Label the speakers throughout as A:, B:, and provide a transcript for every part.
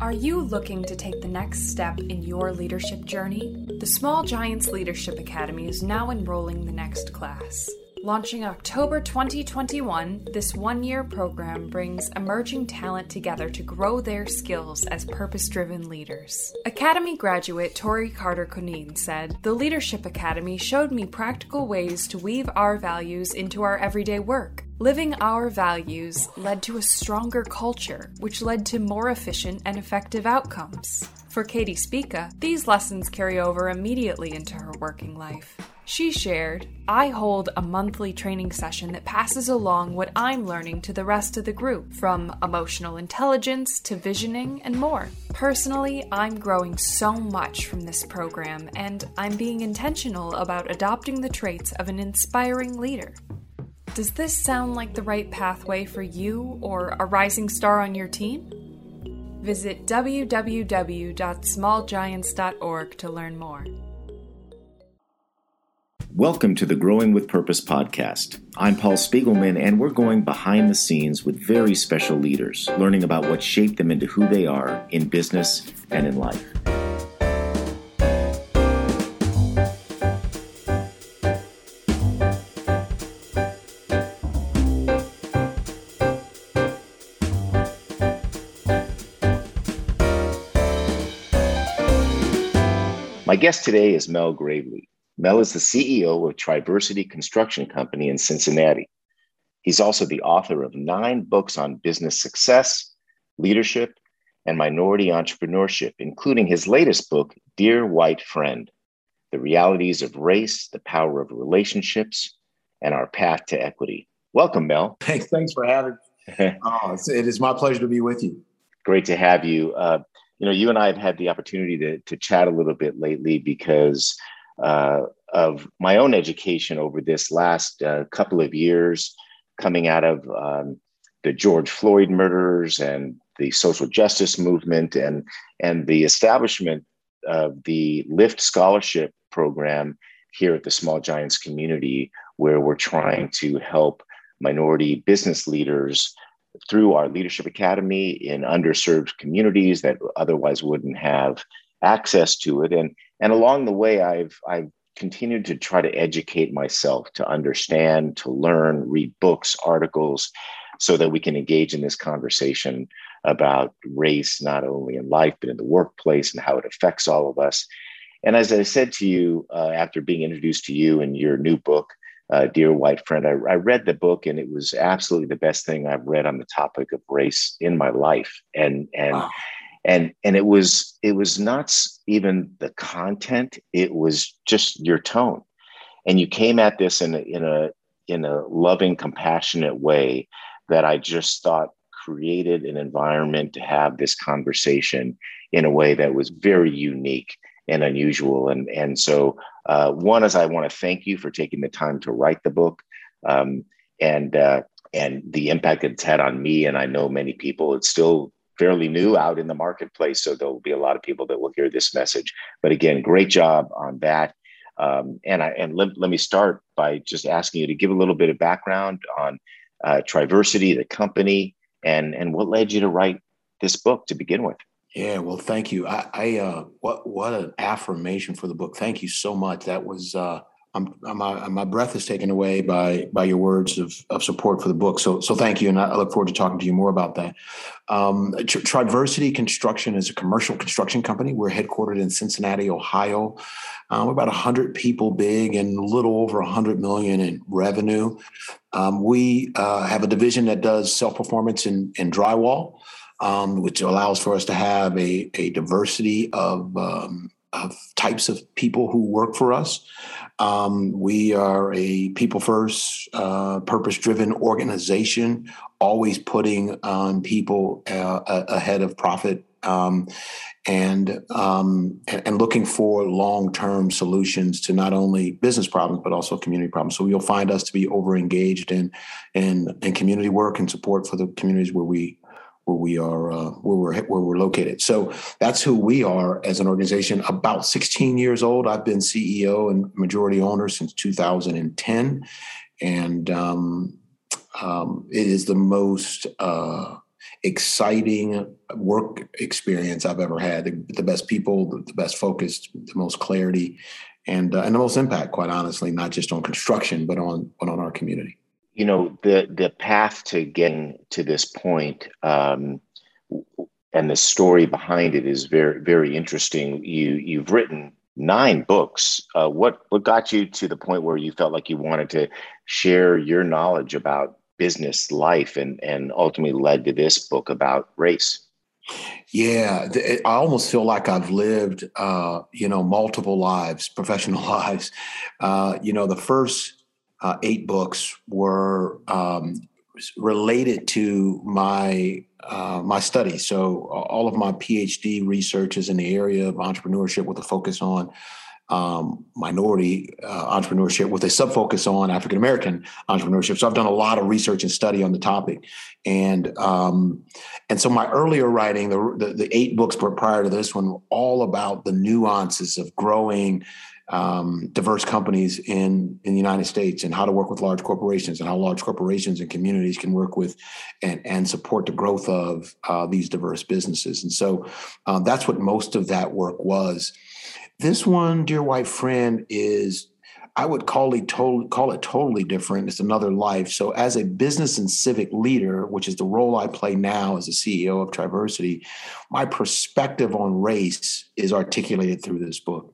A: Are you looking to take the next step in your leadership journey? The Small Giants Leadership Academy is now enrolling the next class. Launching October 2021, this one year program brings emerging talent together to grow their skills as purpose driven leaders. Academy graduate Tori Carter Conine said The Leadership Academy showed me practical ways to weave our values into our everyday work. Living our values led to a stronger culture, which led to more efficient and effective outcomes. For Katie Spica, these lessons carry over immediately into her working life. She shared, I hold a monthly training session that passes along what I'm learning to the rest of the group, from emotional intelligence to visioning and more. Personally, I'm growing so much from this program, and I'm being intentional about adopting the traits of an inspiring leader. Does this sound like the right pathway for you or a rising star on your team? Visit www.smallgiants.org to learn more.
B: Welcome to the Growing with Purpose podcast. I'm Paul Spiegelman, and we're going behind the scenes with very special leaders, learning about what shaped them into who they are in business and in life. My guest today is Mel Gravely. Mel is the CEO of Triversity Construction Company in Cincinnati. He's also the author of nine books on business success, leadership, and minority entrepreneurship, including his latest book, Dear White Friend The Realities of Race, the Power of Relationships, and Our Path to Equity. Welcome, Mel.
C: Thanks, thanks for having me. oh, it is my pleasure to be with you.
B: Great to have you. Uh, you know, you and I have had the opportunity to, to chat a little bit lately because uh, of my own education over this last uh, couple of years, coming out of um, the George Floyd murders and the social justice movement and and the establishment of the Lift Scholarship Program here at the Small Giants community, where we're trying to help minority business leaders through our leadership academy in underserved communities that otherwise wouldn't have access to it. And and along the way i've i've continued to try to educate myself to understand to learn read books articles so that we can engage in this conversation about race not only in life but in the workplace and how it affects all of us. And as i said to you uh, after being introduced to you and your new book uh, Dear White Friend. I, I, read the book and it was absolutely the best thing I've read on the topic of race in my life. And and wow. and and it was it was not even the content; it was just your tone. And you came at this in a, in a in a loving, compassionate way that I just thought created an environment to have this conversation in a way that was very unique and unusual. And and so uh, one is I want to thank you for taking the time to write the book, um, and uh, and the impact it's had on me. And I know many people. It's still fairly new out in the marketplace, so there will be a lot of people that will hear this message. But again, great job on that. Um, and I and let, let me start by just asking you to give a little bit of background on uh, Triversity, the company, and and what led you to write this book to begin with.
C: Yeah, well, thank you. I, I uh, what what an affirmation for the book. Thank you so much. That was uh, I'm, I'm, my my breath is taken away by by your words of, of support for the book. So so thank you, and I look forward to talking to you more about that. Um, Triversity Construction is a commercial construction company. We're headquartered in Cincinnati, Ohio. Um, we're about hundred people big and a little over hundred million in revenue. Um, we uh, have a division that does self performance in, in drywall um, which allows for us to have a, a diversity of, um, of types of people who work for us. Um, we are a people first, uh, purpose driven organization, always putting people uh, ahead of profit. Um, and, um, and looking for long-term solutions to not only business problems but also community problems. So you'll find us to be over engaged in, in in community work and support for the communities where we where we are uh, where we're where we're located. So that's who we are as an organization. About 16 years old. I've been CEO and majority owner since 2010, and um, um, it is the most uh, exciting work experience I've ever had. The, the best people, the, the, best focus, the most clarity, and uh, and the most impact. Quite honestly, not just on construction, but on but on our community.
B: You know, the the path to getting to this point. Um, and the story behind it is very very interesting. You you've written nine books. Uh, what what got you to the point where you felt like you wanted to share your knowledge about business life and and ultimately led to this book about race?
C: Yeah, I almost feel like I've lived, uh, you know, multiple lives, professional lives. Uh, you know, the first uh, eight books were um, related to my uh, my study. So all of my PhD research is in the area of entrepreneurship with a focus on um, minority uh, entrepreneurship with a sub focus on African American entrepreneurship. So I've done a lot of research and study on the topic, and um, and so my earlier writing, the, the, the eight books were prior to this one, were all about the nuances of growing um, diverse companies in in the United States and how to work with large corporations and how large corporations and communities can work with and and support the growth of uh, these diverse businesses. And so uh, that's what most of that work was. This one, dear white friend, is I would call it, to- call it totally different. It's another life. So, as a business and civic leader, which is the role I play now as a CEO of Triversity, my perspective on race is articulated through this book.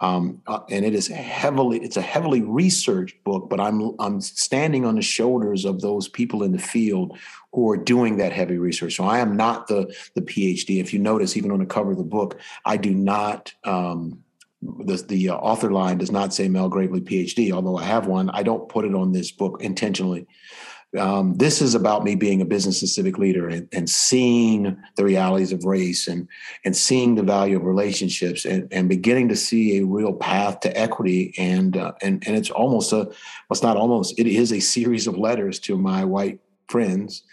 C: Um, uh, and it is heavily it's a heavily researched book but i'm i'm standing on the shoulders of those people in the field who are doing that heavy research. So i am not the the phd if you notice even on the cover of the book i do not um, the, the uh, author line does not say Mel Gravely PhD, although I have one. I don't put it on this book intentionally um, this is about me being a business and civic leader and, and, seeing the realities of race and and seeing the value of relationships and, and beginning to see a real path to equity. And uh, and and it's almost a well, it's not almost it is a series of letters to my white friends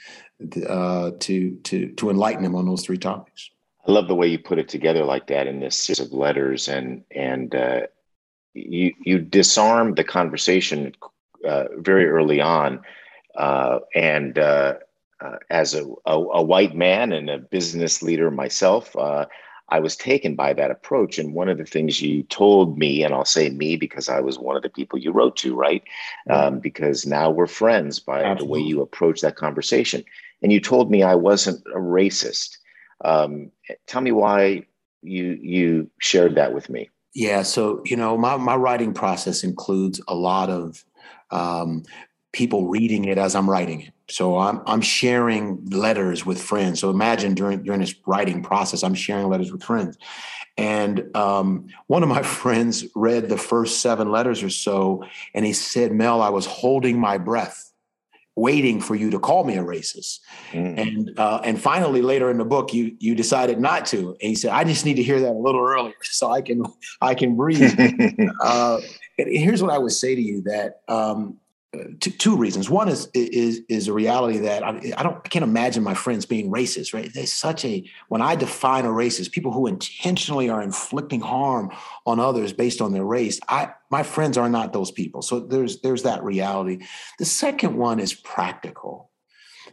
C: uh, to to to enlighten them on those three topics.
B: I love the way you put it together like that in this series of letters. And and uh, you you disarm the conversation uh, very early on uh, and uh, uh, as a, a, a, white man and a business leader myself, uh, I was taken by that approach. And one of the things you told me, and I'll say me because I was one of the people you wrote to, right? Um, because now we're friends by Absolutely. the way you approach that conversation. And you told me I wasn't a racist. Um, tell me why you you shared that with me.
C: Yeah, so you know, my my writing process includes a lot of um, people reading it as I'm writing it. So I'm I'm sharing letters with friends. So imagine during during this writing process, I'm sharing letters with friends. And um, one of my friends read the first seven letters or so, and he said, "Mel, I was holding my breath, waiting for you to call me a racist." Mm. And uh, and finally, later in the book, you you decided not to. And he said, "I just need to hear that a little earlier so I can I can breathe." uh, here's what I would say to you: that um, two, two reasons. One is is is a reality that I, I, don't I can't imagine my friends being racist. Right? There's such a when I define a racist, people who intentionally are inflicting harm on others based on their race. I my friends are not those people. So there's there's that reality. The second one is practical.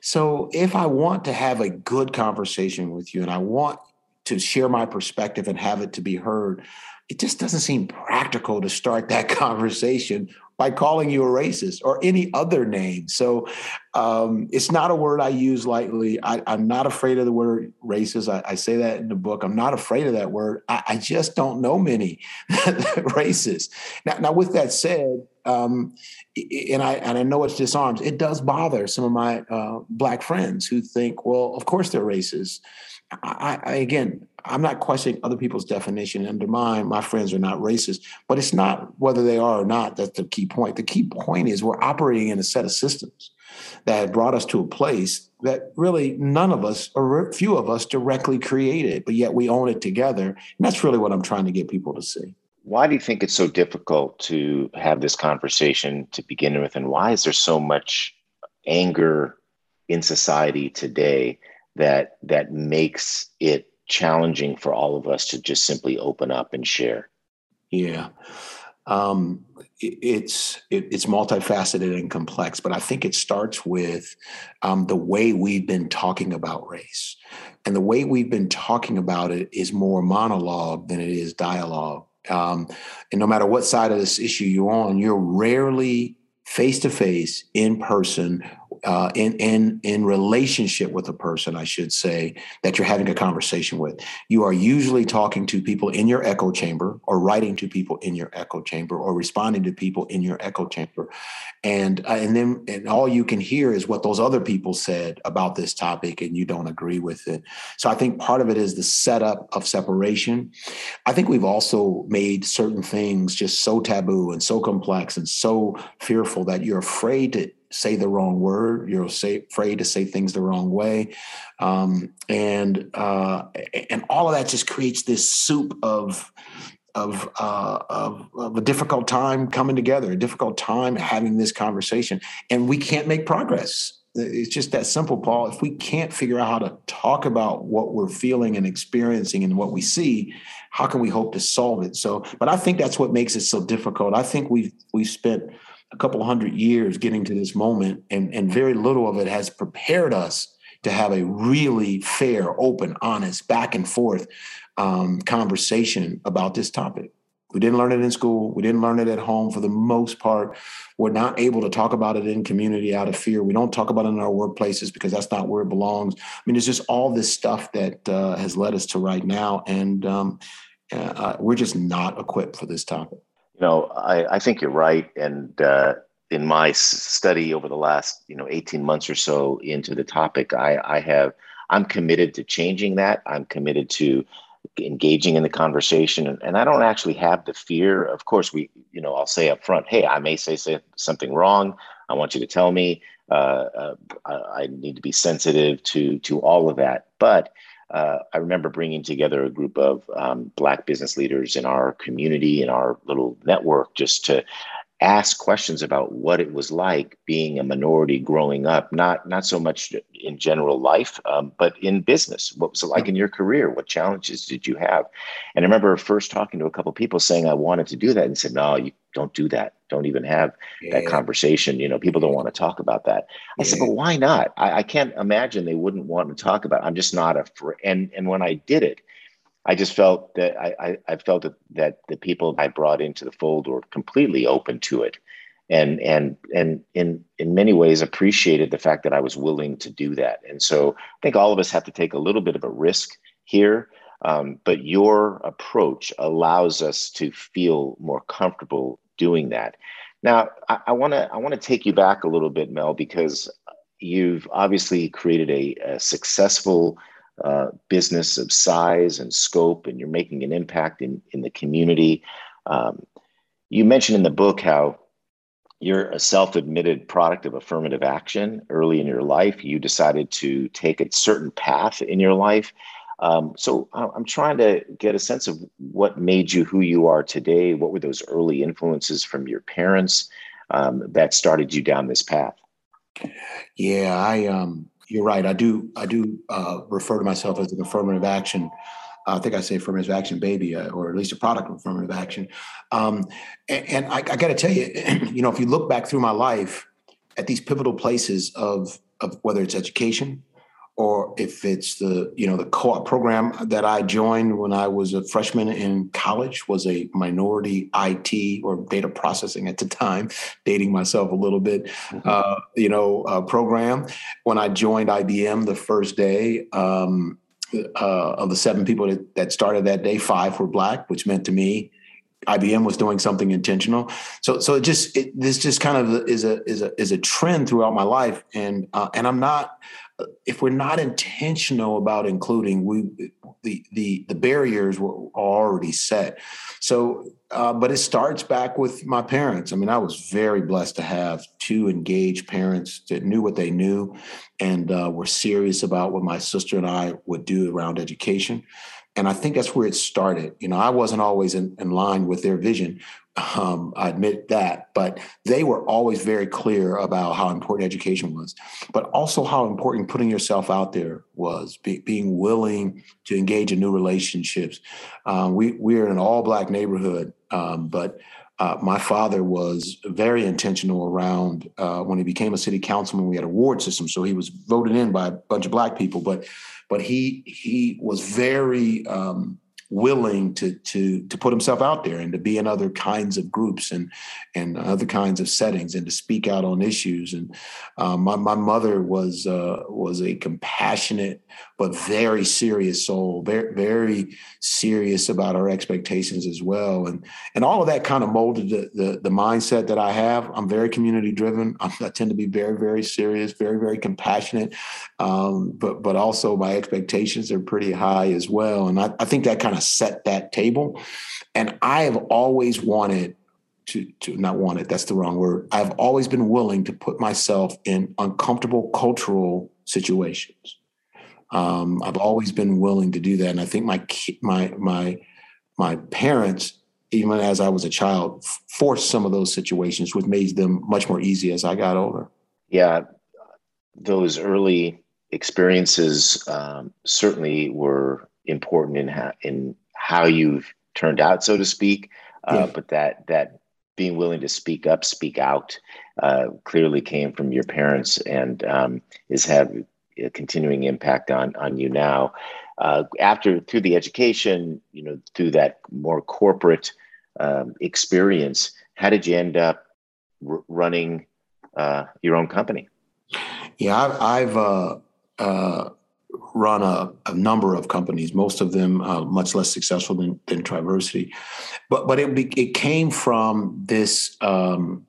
C: So if I want to have a good conversation with you and I want to share my perspective and have it to be heard, it just doesn't seem practical to start that conversation by calling you a racist or any other name. So um, it's not a word I use lightly. I, am not afraid of the word racist. I, I, say that in the book. I'm not afraid of that word. I, I just don't know many racists. Now, now, with that said, um, and I and I know it's disarms. It does bother some of my uh, black friends who think, well, of course they're racist. I, I, again, I'm not questioning other people's definition. Under mine, my friends are not racist, but it's not whether they are or not. That's the key point. The key point is we're operating in a set of systems that brought us to a place that really none of us or few of us directly created, but yet we own it together. And that's really what I'm trying to get people to see.
B: Why do you think it's so difficult to have this conversation to begin with? And why is there so much anger in society today that that makes it challenging for all of us to just simply open up and share.
C: Yeah. Um, it, it's it, it's multifaceted and complex, but I think it starts with um, the way we've been talking about race, and the way we've been talking about it is more monologue than it is dialogue. Um, and no matter what side of this issue you're on, you're rarely face to face, in person, uh, in in in relationship with a person, I should say, that you're having a conversation with. You are usually talking to people in your echo chamber, or writing to people in your echo chamber, or responding to people in your echo chamber, and uh, and then and all you can hear is what those other people said about this topic, and you don't agree with it. So I think part of it is the setup of separation. I think we've also made certain things just so taboo and so complex and so fearful that you're afraid to say the wrong word. You're say, afraid to say things the wrong way, um, and uh, and all of that just creates this soup of. Of, uh, of, of a difficult time coming together, a difficult time having this conversation, and we can't make progress. It's just that simple, Paul. If we can't figure out how to talk about what we're feeling and experiencing and what we see, how can we hope to solve it? So, but I think that's what makes it so difficult. I think we've we've spent a couple hundred years getting to this moment, and, and very little of it has prepared us to have a really fair, open, honest, back and forth um, conversation about this topic. We didn't learn it in school. We didn't learn it at home for the most part. We're not able to talk about it in community out of fear. We don't talk about it in our workplaces because that's not where it belongs. I mean, it's just all this stuff that uh, has led us to right now. And um, uh, we're just not equipped for this topic.
B: You know, I, I think you're right. And uh, in my study over the last, you know, 18 months or so into the topic, I, I have, I'm committed to changing that. I'm committed to engaging in the conversation. And, and I don't actually have the fear. Of course, we, you know, I'll say up front, hey, I may say, say something wrong. I want you to tell me. Uh, uh, I, I need to be sensitive to to all of that. But uh, I remember bringing together a group of um, Black business leaders in our community, in our little network, just to ask questions about what it was like being a minority growing up not not so much in general life um, but in business. What was it like in your career? What challenges did you have? And i remember first talking to a couple of people saying i wanted to do that and said no you don't do that don't even have yeah. that conversation you know people don't want to talk about that i yeah. said but why not I, I, can't imagine they wouldn't want to talk about it. i'm just not a fr- and and when i did it I just felt that I, I, I, felt that, that the people I brought into the fold were completely open to it and and and in in many ways appreciated the fact that I was willing to do that. And so I think all of us have to take a little bit of a risk here. Um, but your approach allows us to feel more comfortable doing that. Now, I want to I want to take you back a little bit, Mel, because you've obviously created a, a successful uh, business of size and scope, and you're making an impact in, in the community. Um, you mentioned in the book how you're a self admitted product of affirmative action. Early in your life, you decided to take a certain path in your life. Um, so I'm trying to get a sense of what made you who you are today. What were those early influences from your parents um, that started you down this path?
C: Yeah, I um, you're right. I do. I do uh, refer to myself as an affirmative action. I think I say affirmative action baby, uh, or at least a product of affirmative action. Um, and, and, I, I got to tell you, you know, if you look back through my life at these pivotal places of of whether it's education, or if it's the you know the co-op program that I joined when I was a freshman in college was a minority IT or data processing at the time, dating myself a little bit, mm-hmm. uh, you know, uh, program. When I joined IBM the first day. Um, uh, of the seven people that, that started that day, five were black, which meant to me IBM was doing something intentional. So so it just it, this just kind of is a is a is a trend throughout my life, and uh, and I'm not if we're not intentional about including we the the the barriers were already set. So uh, but it starts back with my parents. I mean i was very blessed to have two engaged parents that knew what they knew and uh, were serious about what my sister and i would do around education and i think that's where it started you know i wasn't always in, in line with their vision um, I admit that, but they were always very clear about how important education was, but also how important putting yourself out there was, be, being willing to engage in new relationships. Um, we we're in an all black neighborhood, um, but uh, my father was very intentional around uh, when he became a city councilman. We had a ward system, so he was voted in by a bunch of black people. But but he he was very um, willing to to to put himself out there and to be in other kinds of groups and and other kinds of settings and to speak out on issues. And um, my my mother was uh, was a compassionate but very serious soul, very very serious about our expectations as well. And and all of that kind of molded the the, the mindset that I have. I'm very community driven. i tend to be very very serious, very very compassionate, um, but but also my expectations are pretty high as well. And I, I think that kind of set that table. And I have always wanted to, to not wanted, that's the wrong word. I've always been willing to put myself in uncomfortable cultural situations. Um, I've always been willing to do that. And I think my, my, my, my parents, even as I was a child, forced some of those situations, which made them much more easy as I got older.
B: Yeah. Those early experiences um, certainly were important in, ha- in how you've turned out, so to speak. Uh, yeah. But that that being willing to speak up, speak out, uh, clearly came from your parents, and um, is have a continuing impact on on you now. Uh, after through the education, you know, through that more corporate um, experience, how did you end up r- running uh, your own company?
C: Yeah, I've, I've uh, uh, run a, a, number of companies, most of them uh, much less successful than, than Triversity. But but it it came from this. Um,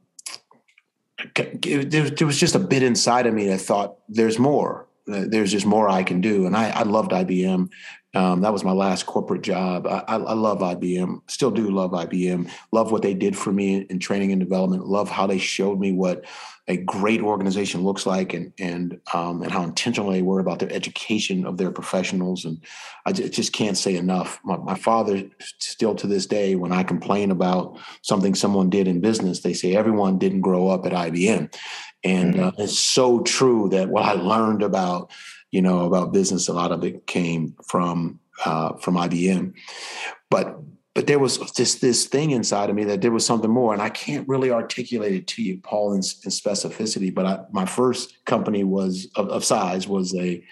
C: there, there was just a bit inside of me that thought there's more. There's just more I can do, and I, I loved IBM. Um, that was my last corporate job. I, I, love IBM, still do love IBM. Love what they did for me in training and development. Love how they showed me what a great organization looks like and and um, and how intentional they were about their education of their professionals. And I just can't say enough. My, my, father, still to this day, when I complain about something someone did in business, they say everyone didn't grow up at IBM, and mm-hmm. uh, it's so true that what I learned about you know about business, a lot of it came from uh, from IBM, but but there was this this thing inside of me that there was something more and i can't really articulate it to you paul in, in specificity but I, my first company was of, of, size was a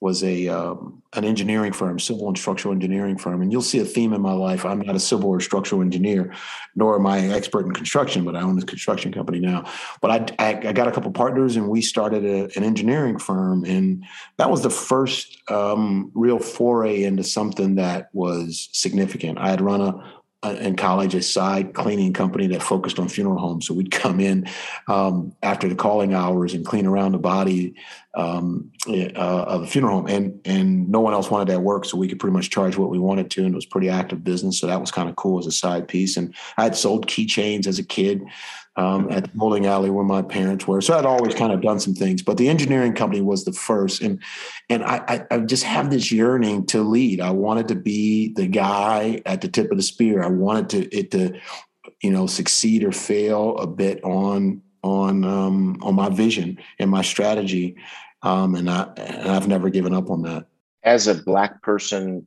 C: was a um, an engineering firm, civil and structural engineering firm. And you'll see a theme in my life. I'm not a civil or structural engineer, nor am I an expert in construction, but I own a construction company now. But I, I, I got a couple partners, and we started a, an engineering firm, and that was the first um, real foray into something that was significant. I had run a in college a side cleaning company that focused on funeral homes. So we'd come in um, after the calling hours and clean around the body um, uh, of a funeral home, and and no one else wanted that work, so we could pretty much charge what we wanted to, and it was pretty active business. So that was kind of cool as a side piece. And I had sold keychains as a kid um, at the bowling alley where my parents were. So I'd always kind of done some things, but the engineering company was the first. And and I, I, I just have this yearning to lead. I wanted to be the guy at the tip of the spear. I wanted to it to, you know, succeed or fail a bit on on um, on my vision and my strategy. Um, and I and I've never given up on that.
B: As a black person,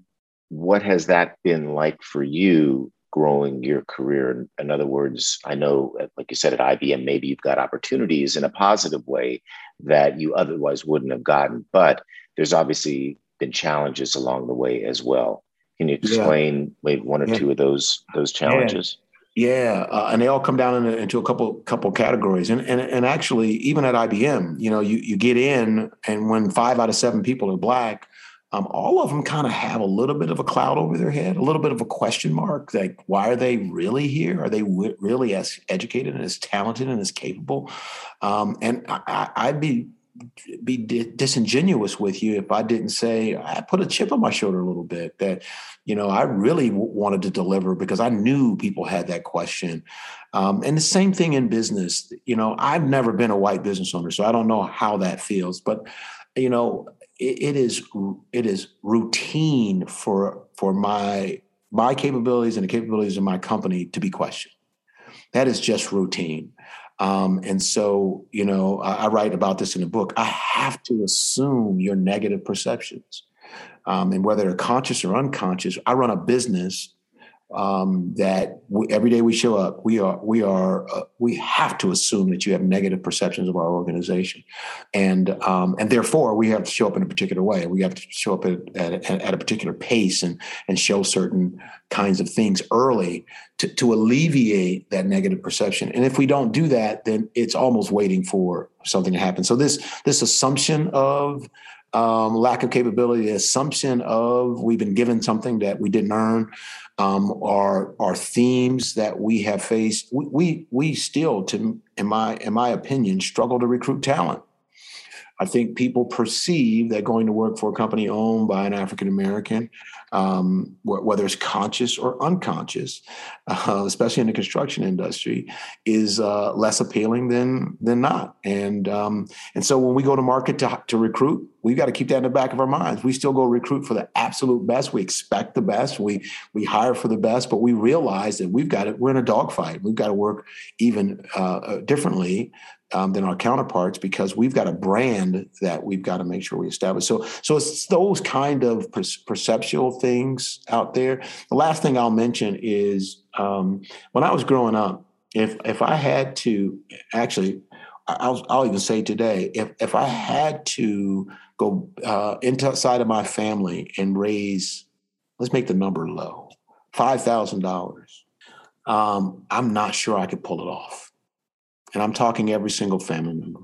B: what has that been like for you growing your career. In other words, I know, like you said at IBM, maybe you've got opportunities in a positive way that you otherwise wouldn't have gotten, but there's obviously been challenges along the way as well. Can you explain yeah. maybe one or yeah. two of those those challenges?
C: Yeah, yeah. Uh, and they all come down into, into, a couple couple categories. And, and and actually, even at IBM, you know, you you get in, and when five out of seven people are black, um, all of them kind of have a little bit of a cloud over their head, a little bit of a question mark. Like, why are they really here? Are they w- really as educated and as talented and as capable? Um, and I, would be be disingenuous with you if I didn't say I put a chip on my shoulder a little bit that you know I really w- wanted to deliver because I knew people had that question. Um, and the same thing in business. You know, I've never been a white business owner, so I don't know how that feels, but you know it, it is it is routine for for my my capabilities and the capabilities of my company to be questioned. That is just routine. Um, and so, you know, I, I, write about this in the book. I have to assume your negative perceptions. Um, and whether they're conscious or unconscious, I run a business um, that we, every day we show up, we are we are uh, we have to assume that you have negative perceptions of our organization, and um, and therefore we have to show up in a particular way. We have to show up at, at, at a particular pace and and show certain kinds of things early to, to alleviate that negative perception. And if we don't do that, then it's almost waiting for something to happen. So this this assumption of um, lack of capability, the assumption of we've been given something that we didn't earn, um, are are themes that we have faced. We, we we still, to in my in my opinion, struggle to recruit talent. I think people perceive that going to work for a company owned by an African American, um, whether it's conscious or unconscious, uh, especially in the construction industry, is uh, less appealing than than not. And um, and so when we go to market to, to recruit, we've got to keep that in the back of our minds. We still go recruit for the absolute best. We expect the best. We we hire for the best, but we realize that we've got it. We're in a dogfight. We've got to work even uh differently um, than our counterparts because we've got a brand that we've got to make sure we establish. So, so it's those kind of per- perceptual things out there. The last thing I'll mention is um, when I was growing up, if if I had to actually, I'll, I'll even say today, if if I had to go uh, inside of my family and raise, let's make the number low, five thousand dollars. Um, I'm not sure I could pull it off and I'm talking every single family member.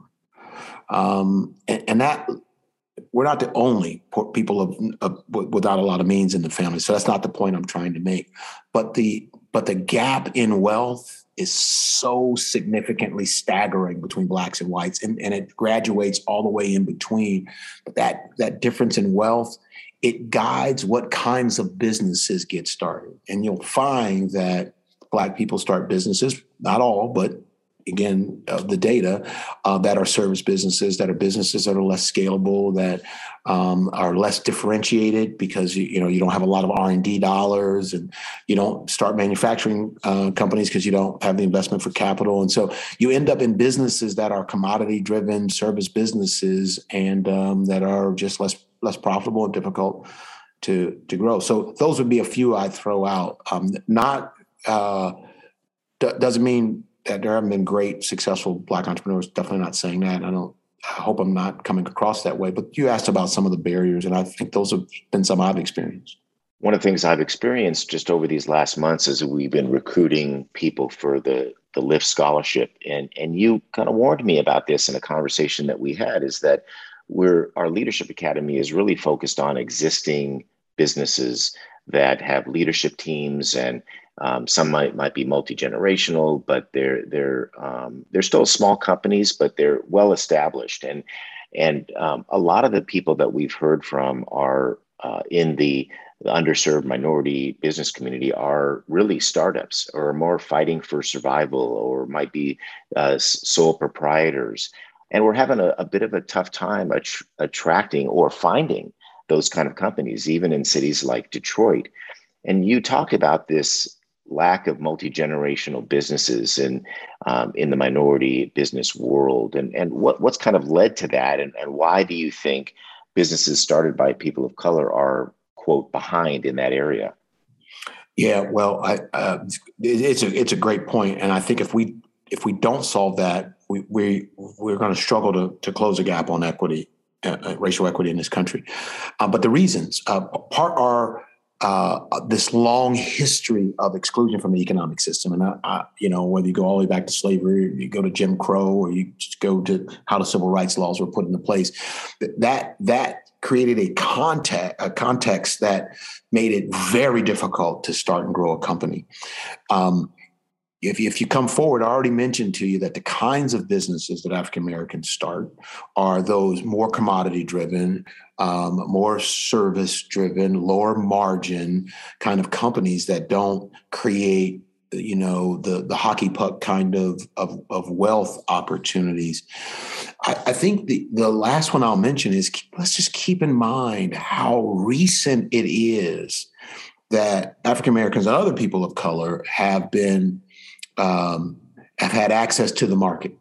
C: Um, and, and, that we're not the only people of, of, without a lot of means in the family, so that's not the point I'm trying to make. But the but the gap in wealth is so significantly staggering between blacks and whites, and, and it graduates all the way in between. But that that difference in wealth it guides what kinds of businesses get started, and you'll find that black people start businesses, not all, but again uh, the data uh, that are service businesses that are businesses that are less scalable that um, are less differentiated because you, you know you don't have a lot of r&d dollars and you don't start manufacturing uh, companies because you don't have the investment for capital. And so you end up in businesses that are commodity driven service businesses and um, that are just less less profitable and difficult to to grow. So those would be a few i'd throw out. Um, not uh, d- doesn't mean there haven't been great, successful black entrepreneurs. Definitely not saying that. I don't. I hope I'm not coming across that way. But you asked about some of the barriers, and I think those have been some I've experienced.
B: One of the things I've experienced just over these last months is we've been recruiting people for the the Lift Scholarship, and and you kind of warned me about this in a conversation that we had. Is that we're our leadership academy is really focused on existing businesses that have leadership teams and um, some might might be multi generational, but they're they're um, they're still small companies, but they're well established. And and um, a lot of the people that we've heard from are uh, in the, the, underserved minority business community are really startups or more fighting for survival or might be uh, sole proprietors. And we're having a, a bit of a tough time att- attracting or finding those kind of companies, even in cities like Detroit. And you talk about this lack of multi-generational businesses in um, in the minority business world? And and what what's kind of led to that? And, and why do you think businesses started by people of color are quote behind in that area?
C: Yeah well I, uh, it's a it's a great point. And i think if we if we don't solve that we, we we're going to struggle to to close a gap on equity uh, uh, racial equity in this country. Uh, but the reasons uh, part are uh, this long history of exclusion from the economic system. And I, I, you know, whether you go all the way back to slavery, you go to Jim Crow, or you just go to how the civil rights laws were put into place, that that created a context a context that made it very difficult to start and grow a company. Um, if, if you come forward, I already mentioned to you that the kinds of businesses that African Americans start are those more commodity driven, um, more service driven, lower margin kind of companies that don't create you know the the hockey puck kind of of, of wealth opportunities. I, I, think the the last one I'll mention is let's just keep in mind how recent it is that African Americans and other people of color have been um, have had access to the market.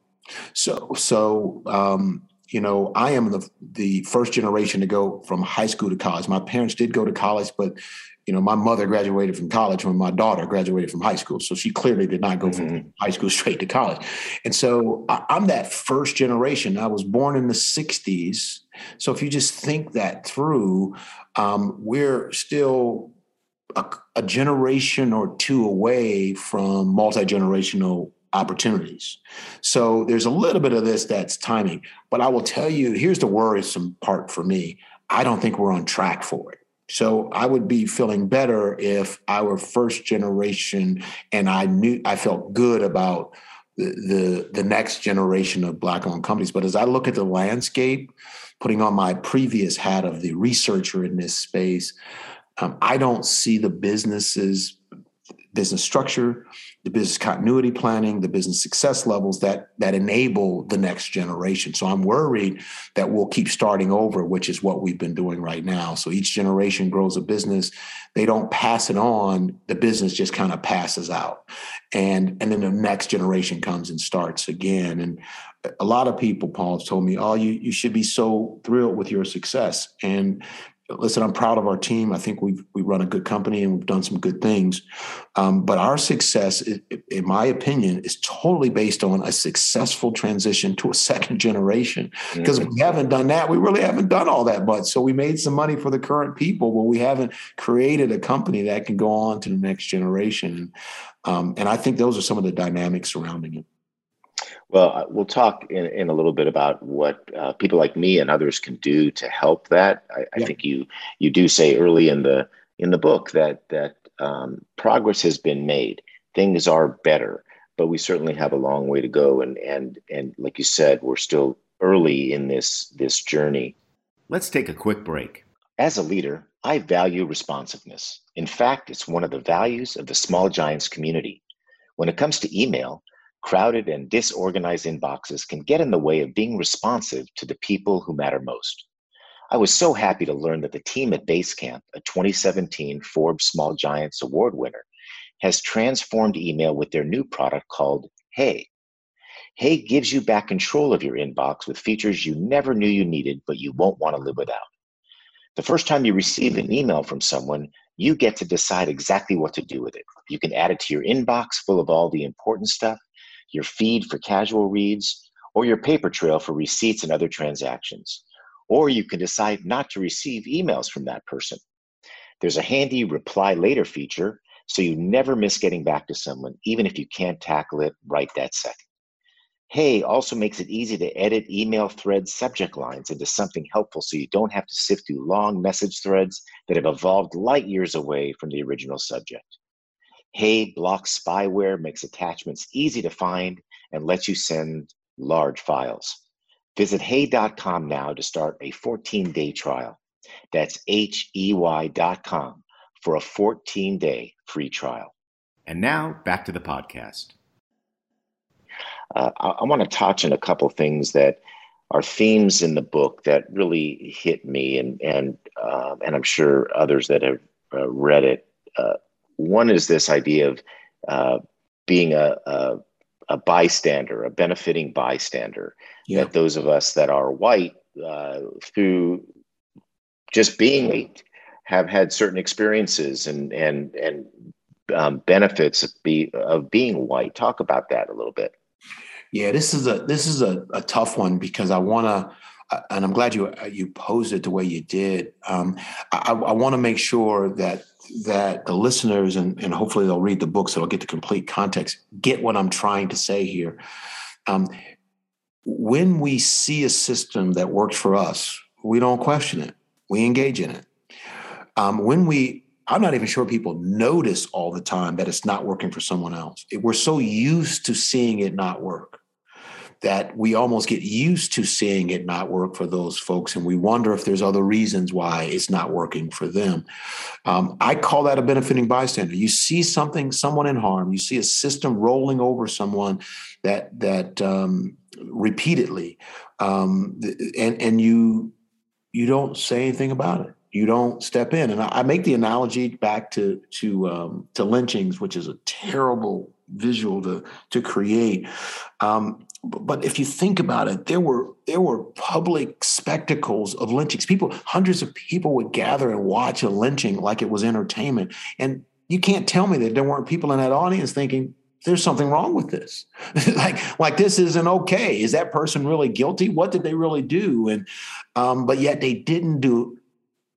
C: So, so um, you know, I am the the first generation to go from high school to college. My parents did go to college, but you know, my mother graduated from college when my daughter graduated from high school. So she clearly did not go mm-hmm. from high school straight to college. And so I, am that first generation. I was born in the 60s. So if you just think that through, um, we're still a, a generation or two away from multi generational opportunities. So there's a little bit of this that's timing. But I will tell you, here's the worrisome part for me. I don't think we're on track for it. So I would be feeling better if I were first generation and I knew I felt good about the the, the next generation of black owned companies. But as I look at the landscape, putting on my previous hat of the researcher in this space, um, I don't see the businesses business structure, the business continuity planning, the business success levels that that enable the next generation. So I'm worried that we'll keep starting over, which is what we've been doing right now. So each generation grows a business, they don't pass it on, the business just kind of passes out. And and then the next generation comes and starts again. And a lot of people, Paul, have told me, oh, you, you should be so thrilled with your success. And listen, I'm proud of our team. I think we've we run a good company and we've done some good things. Um, but our success, in my opinion, is totally based on a successful transition to a second generation. Because mm-hmm. we haven't done that, we really haven't done all that much. So we made some money for the current people, but we haven't created a company that can go on to the next generation. Um, and I think those are some of the dynamics surrounding it.
B: Well, uh, we'll talk in, in a little bit about what uh, people like me and others can do to help that. I, I think you you do say early in the in the book that that um, progress has been made. Things are better, but we certainly have a long way to go. And and and like you said, we're still early in this this journey.
D: Let's take a quick break.
B: As a leader, I value responsiveness. In fact, it's one of the values of the Small Giants community. When it comes to email, crowded and disorganized inboxes can get in the way of being responsive to the people who matter most. I was so happy to learn that the team at Basecamp, a 2017 Forbes Small Giants Award winner, has transformed email with their new product called Hey. Hey gives you back control of your inbox with features you never knew you needed, but you won't want to live without. The first time you receive an email from someone, you get to decide exactly what to do with it. You can add it to your inbox full of all the important stuff your feed for casual reads, or your paper trail for receipts and other transactions. Or you can decide not to receive emails from that person. There's a handy reply later feature, so you never miss getting back to someone, even if you can't tackle it right that second. Hey also makes it easy to edit email thread subject lines into something helpful so you don't have to sift through long message threads that have evolved light years away from the original subject. Hey blocks spyware, makes attachments easy to find, and lets you send large files. Visit hey.com now to start a 14 day trial. That's H E Y.com for a 14 day free trial.
D: And now back to the podcast.
B: Uh, I, I want to touch on a couple things that are themes in the book that really hit me, and and uh, and I'm sure others that have uh, read it uh, one is this idea of uh, being a, a, a, bystander, a benefiting bystander. Yeah. That those of us that are white, uh, through just being white, have had certain experiences and and and um, benefits of, be, of being white. Talk about that a little bit.
C: Yeah, this is a this is a, a tough one because I want to and I'm glad you you posed it the way you did. Um, I, I want to make sure that that the listeners and, and hopefully they'll read the book so they'll get the complete context, get what I'm trying to say here. Um, when we see a system that works for us, we don't question it. We engage in it. Um, when we, I'm not even sure people notice all the time that it's not working for someone else. We're so used to seeing it not work that we almost get used to seeing it not work for those folks and we wonder if there's other reasons why it's not working for them. Um, i call that a benefiting bystander. You see something someone in harm you see a system rolling over someone that that um, repeatedly um, and and you you don't say anything about it. You don't step in. And i, make the analogy back to to um, to lynchings which is a terrible visual to to create. Um, but if you think about it, there were there were public spectacles of lynchings. People, hundreds of people would gather and watch a lynching like it was entertainment. And you can't tell me that there weren't people in that audience thinking, there's something wrong with this. like, like this isn't okay. Is that person really guilty? What did they really do? And um, but yet they didn't do,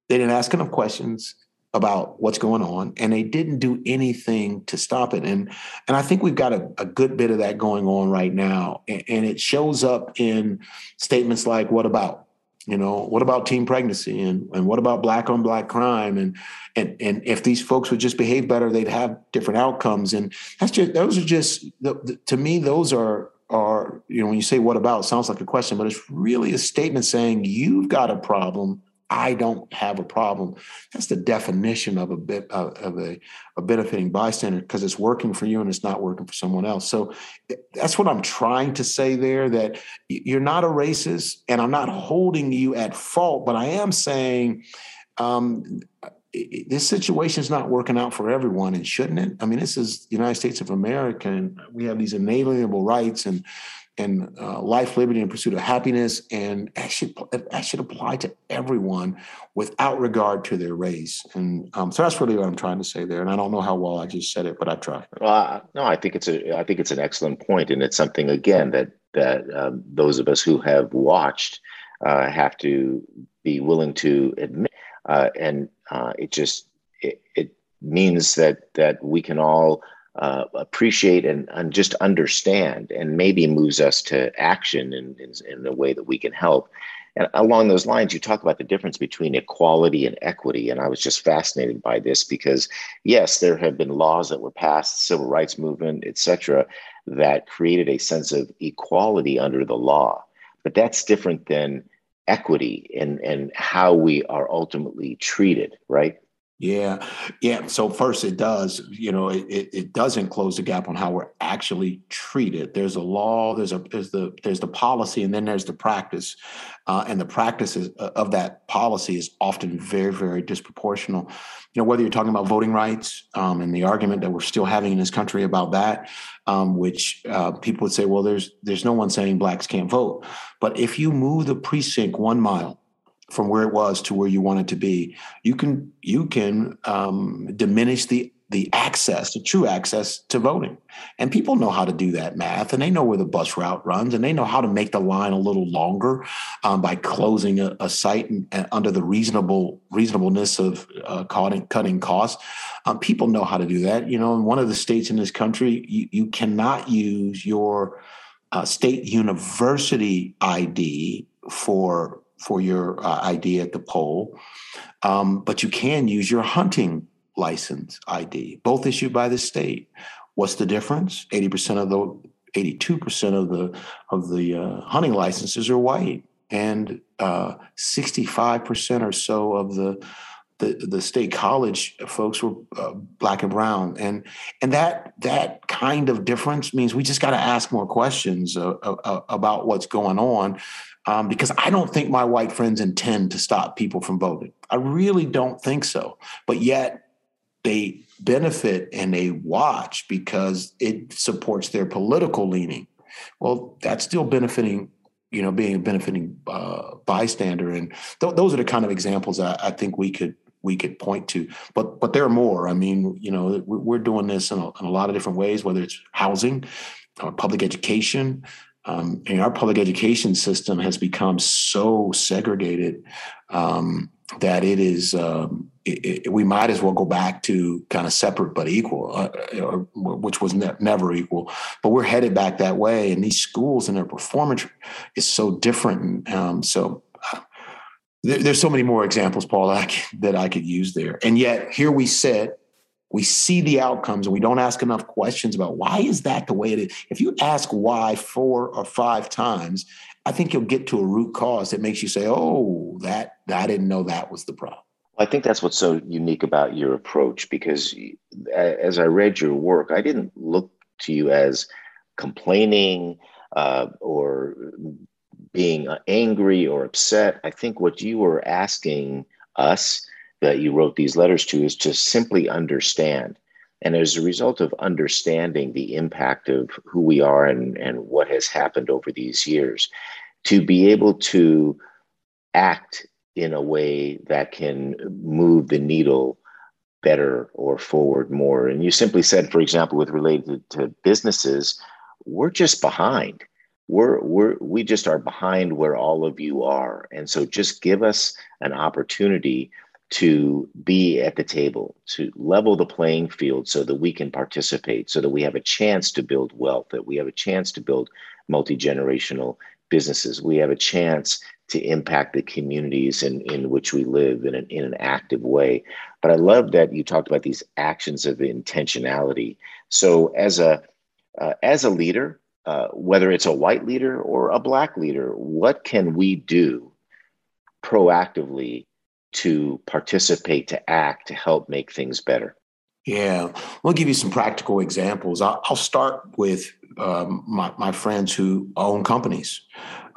C: they didn't ask enough questions about what's going on and they didn't do anything to stop it. And and i think we've got a, a good bit of that going on right now and, and, it shows up in statements like what about you know what about teen pregnancy? And and what about black on black crime? And and and if these folks would just behave better they'd have different outcomes. And that's just those are just the, the, to me those are are you know when you say what about sounds like a question but it's really a statement saying you've got a problem I don't have a problem. That's the definition of a bit of a, a benefiting bystander because it's working for you and it's not working for someone else. So eh, that's what I'm trying to say there. That you're not a racist, and I'm not holding you at fault, but I am saying. Um, this situation is not working out for everyone, and shouldn't it? I mean, this is the United States of America, and we have these inalienable rights, and and uh, life, liberty, and pursuit of happiness. And that should, that should apply to everyone without regard to their race. And um, so that's really what I'm trying to say there. And I don't know how well I just said it, but I tried.
B: Well, no, I think it's a, I think it's an excellent point, and it's something again that that um, those of us who have watched uh, have to be willing to admit, uh, and uh, it just it, it means that that we can all uh, appreciate and, and just understand and maybe moves us to action in, in, in a way that we can help. And along those lines, you talk about the difference between equality and equity. And I was just fascinated by this because, yes, there have been laws that were passed, civil rights movement, et cetera, that created a sense of equality under the law. But that's different than equity and, and how we are ultimately treated, right?
C: Yeah, yeah. So first, it does. You know, it, it doesn't close the gap on how we're actually treated. There's a law. There's a there's the there's the policy, and then there's the practice, uh, and the practices uh, of that policy is often very very disproportional. You know, whether you're talking about voting rights um, and the argument that we're still having in this country about that, um, which uh, people would say, well, there's there's no one saying blacks can't vote, but if you move the precinct one mile from where it was to where you want it to be, you can you can um, diminish the the access, the true access to voting. And people know how to do that math, and they know where the bus route runs, and they know how to make the line a little longer um, by closing a, a site and, and under the reasonable reasonableness of uh, cutting, cutting costs. Um, people know how to do that. You know, in one of the states in this country, you, you cannot use your uh, state university ID for for your uh, ID at the poll, um, but you can use your hunting license ID, both issued by the state. What's the difference? Eighty percent of the, eighty-two percent of the of the uh, hunting licenses are white, and uh, sixty-five percent or so of the the, the state college folks were uh, black and brown, and and that that kind of difference means we just got to ask more questions uh, uh, about what's going on um, because I don't think my white friends intend to stop people from voting. I really don't think so. But yet they benefit and they watch because it supports their political leaning. Well, that's still benefiting, you know, being a benefiting uh, bystander, and th- those are the kind of examples I, I think we could we could point to. But but there are more. I mean, you know, we're doing this in a, in a lot of different ways, whether it's housing, or public education, um, and our public education system has become so segregated um, that it is um, it, it, we might as well go back to kind of separate but equal, uh, or, which was ne- never equal. But we're headed back that way, and these schools and their performance is so different. Um, so uh, there, there's so many more examples, Paul, that I, could, that I could use there. And yet here we sit we see the outcomes and we don't ask enough questions about why is that the way it is if you ask why four or five times i think you'll get to a root cause that makes you say oh that i didn't know that was the problem
B: i think that's what's so unique about your approach because as i read your work i didn't look to you as complaining uh, or being uh, angry or upset i think what you were asking us that you wrote these letters to is to simply understand And as a result of understanding the impact of who we are and, and what has happened over these years, to be able to act in a way that can move the needle better or forward more. And you simply said, for example, with related to businesses, we're just behind. We're, we're, we just are behind where all of you are. And so just give us an opportunity to be at the table, to level the playing field so that we can participate, so that we have a chance to build wealth, that we have a chance to build multi generational businesses. We have a chance to impact the communities in, in which we live in an, in an active way. But I love that you talked about these actions of intentionality. So as a uh, as a leader, uh, whether it's a white leader or a black leader, what can we do proactively to participate, to act, to help make things better?
C: Yeah, I'll give you some practical examples. I'll, I'll start with um, my, my friends who own companies,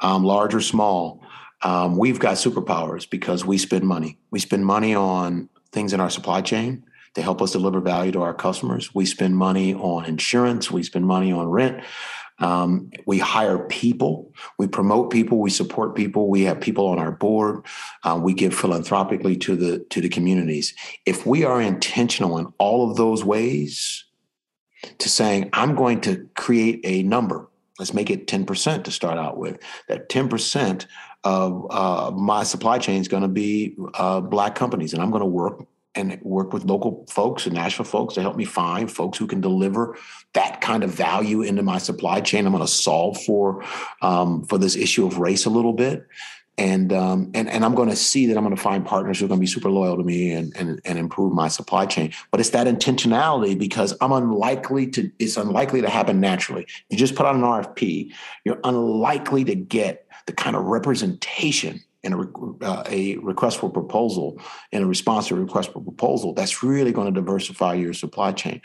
C: um, large or small. Um, we've got superpowers because we spend money. We spend money on things in our supply chain to help us deliver value to our customers. We spend money on insurance. We spend money on rent. Um, we hire people, we promote people, we support people. We have people on our board. Uh, we give philanthropically to the to the communities. If we are intentional in all of those ways, to saying I'm going to create a number. Let's make it 10% to start out with. That 10% of uh, my supply chain is going to be uh, black companies, and I'm going to work and work with local folks and Nashville folks to help me find folks who can deliver that kind of value into my supply chain. I'm going to solve for um, for this issue of race a little bit, and um, and and I'm going to see that I'm going to find partners who are going to be super loyal to me and, and and improve my supply chain. But it's that intentionality because I'm unlikely to. It's unlikely to happen naturally. You just put out an RFP, you're unlikely to get the kind of representation in a, uh, a request for proposal in a response to a request for proposal that's really going to diversify your supply chain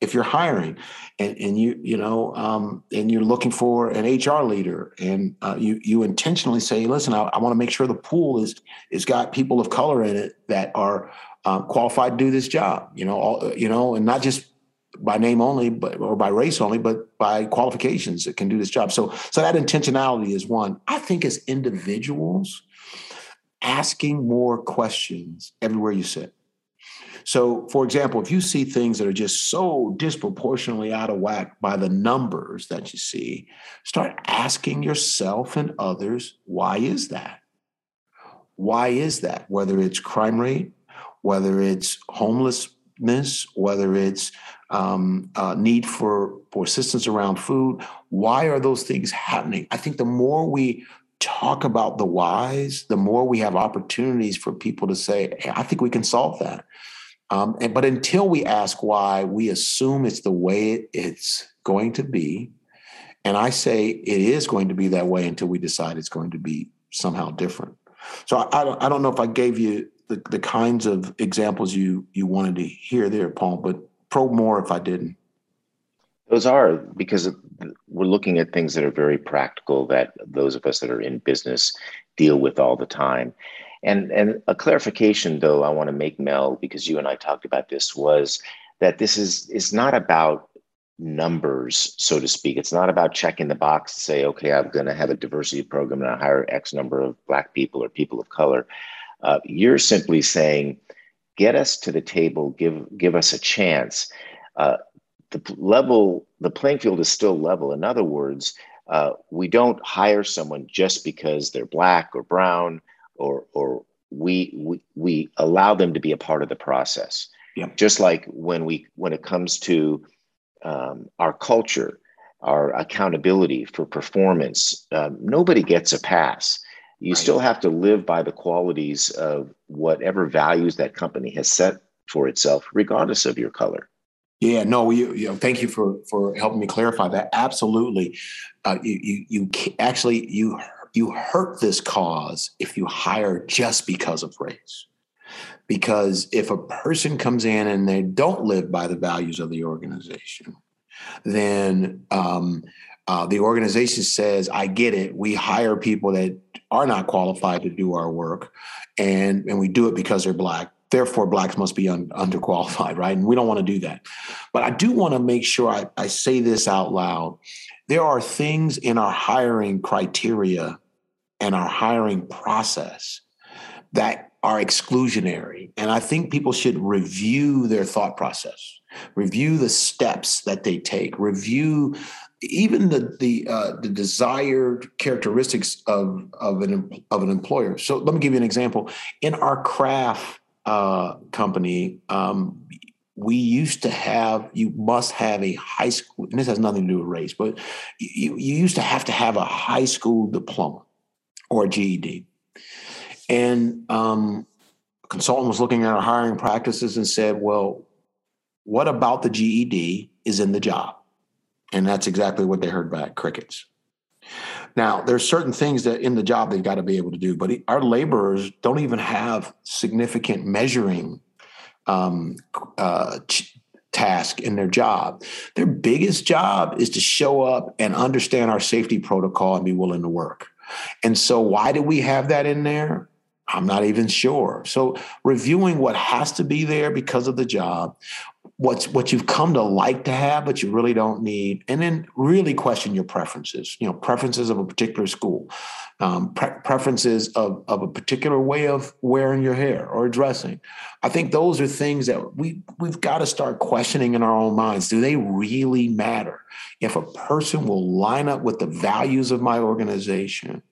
C: if you're hiring and, and you you know um, and you're looking for an HR leader and uh, you you intentionally say listen I, I want to make sure the pool is is got people of color in it that are uh, qualified to do this job you know all, you know and not just by name only, but or by race only, but by qualifications that can do this job. So, so that intentionality is one. I think as individuals, asking more questions everywhere you sit. So, for example, if you see things that are just so disproportionately out of whack by the numbers that you see, start asking yourself and others, why is that? Why is that? Whether it's crime rate, whether it's homelessness, whether it's um, uh, need for, for assistance around food, why are those things happening? I think the more we talk about the whys, the more we have opportunities for people to say, hey, I think we can solve that. Um, and, but until we ask why, we assume it's the way it's going to be. And I say it is going to be that way until we decide it's going to be somehow different. So I, I, don't, I don't know if I gave you the, the kinds of examples you you wanted to hear there, Paul, but probe more if I didn't.
B: Those are because we're looking at things that are very practical that those of us that are in business deal with all the time. And and a clarification though I want to make Mel because you and I talked about this was that this is is not about numbers so to speak. It's not about checking the box to say okay I'm going to have a diversity program and I hire X number of black people or people of color. Uh, you're simply saying get us to the table, give give us a chance. Uh, the level, the playing field is still level. In other words, uh, we don't hire someone just because they're black or brown, or or we we we allow them to be a part of the process. Yeah. Just like when we when it comes to um, our culture, our accountability for performance, um, nobody gets a pass. You right. still have to live by the qualities of whatever values that company has set for itself, regardless of your color.
C: Yeah, no, you, you know, thank you for for helping me clarify that. Absolutely, uh, you, you you actually you you hurt this cause if you hire just because of race. Because if a person comes in and they don't live by the values of the organization, then um, uh, the organization says, "I get it. We hire people that are not qualified to do our work, and and we do it because they're black therefore blacks must be un, underqualified right and we don't want to do that But I do want to make sure I, I say this out loud. There are things in our hiring criteria and our hiring process that are exclusionary. And I think people should review their thought process, review the steps that they take, review even the the uh, the desired characteristics of of an of an employer. So let me give you an example. In our craft uh, company, um, we used to have you must have a high school. And this has nothing to do with race, but you, you used to have to have a high school diploma or a GED. And um, a consultant was looking at our hiring practices and said, "Well, what about the GED is in the job?" And that's exactly what they heard back crickets. Now, there's certain things that in the job they've got to be able to do, but our laborers don't even have significant measuring um, uh, task in their job. Their biggest job is to show up and understand our safety protocol and be willing to work. And so, why do we have that in there? I'm not even sure. So, reviewing what has to be there because of the job, what's what you've come to like to have but you really don't need and then really question your preferences you know preferences of a particular school um, pre- preferences of, of a particular way of wearing your hair or dressing. I think those are things that we we've got to start questioning in our own minds. Do they really matter? If a person will line up with the values of my organization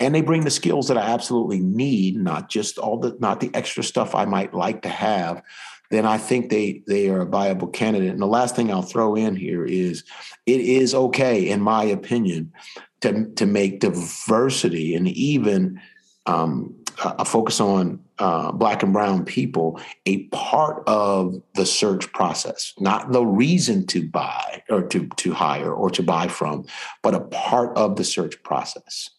C: and they bring the skills that i absolutely need not just all the not the extra stuff i might like to have then I think they they are a viable candidate. And the last thing I'll throw in here is it is okay, in my opinion, to to make diversity and even um, a focus on uh, black and brown people a part of the search process, not the reason to buy or to to hire or to buy from, but a part of the search process.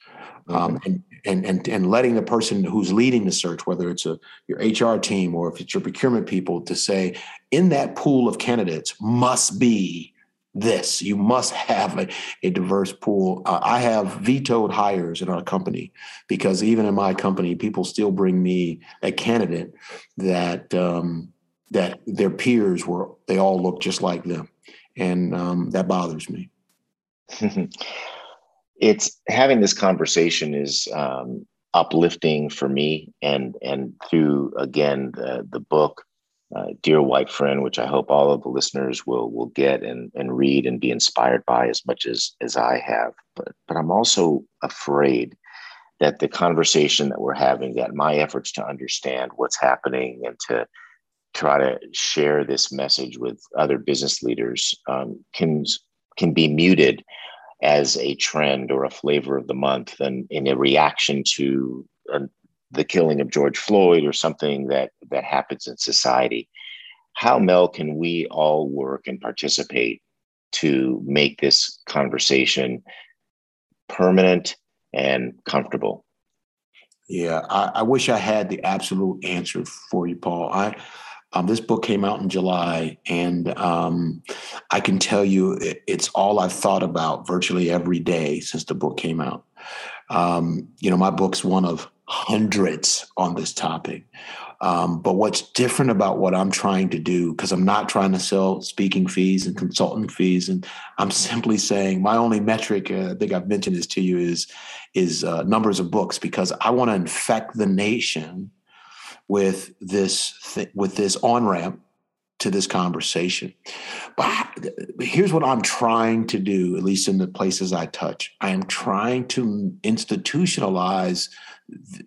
C: Um, and and and and letting the person who's leading the search, whether it's a your HR team or if it's your procurement people, to say in that pool of candidates must be this. You must have a, a diverse pool. Uh, I have vetoed hires in our company because even in my company, people still bring me a candidate that um, that their peers were they all look just like them, and um, that bothers me.
B: it's having this conversation is um, uplifting for me and and through again the, the book uh, dear white friend which i hope all of the listeners will will get and, and read and be inspired by as much as as i have. But but i'm also afraid that the conversation that we're having that my efforts to understand what's happening and to try to share this message with other business leaders um, can can be muted as a trend or a flavor of the month and in a reaction to uh, the killing of George Floyd or something that that happens in society. How Mel can we all work and participate to make this conversation permanent and comfortable?
C: Yeah, I, I wish I had the absolute answer for you, Paul. I um, this book came out in July, and um, I can tell you it, it's all I've thought about virtually every day since the book came out. Um, you know, my book's one of hundreds on this topic. Um, but what's different about what I'm trying to do, because I'm not trying to sell speaking fees and consultant fees, and I'm simply saying my only metric, uh, I think I've mentioned this to you, is is uh, numbers of books, because I want to infect the nation with this th- with this on ramp to this conversation. But here's what I'm trying to do, at least in the places I touch. I am trying to institutionalize